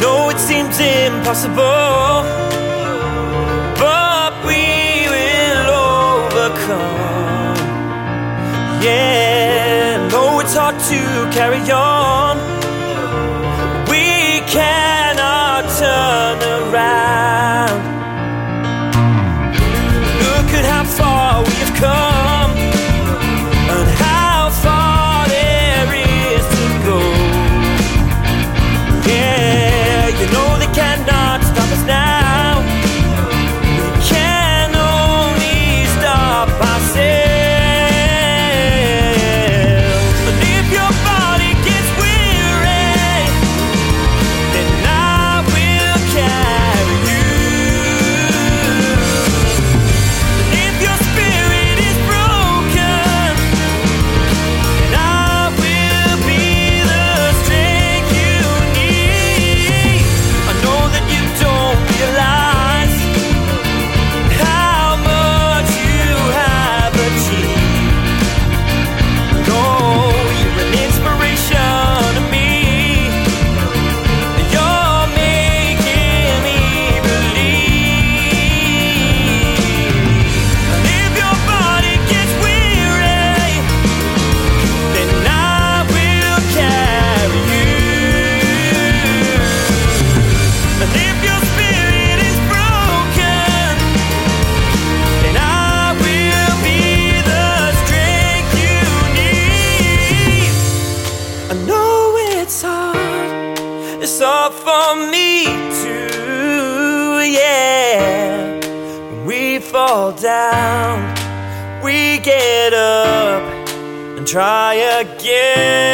know it seems impossible, but we will overcome. Yeah, know it's hard to carry on. for me too, yeah. We fall down, we get up and try again.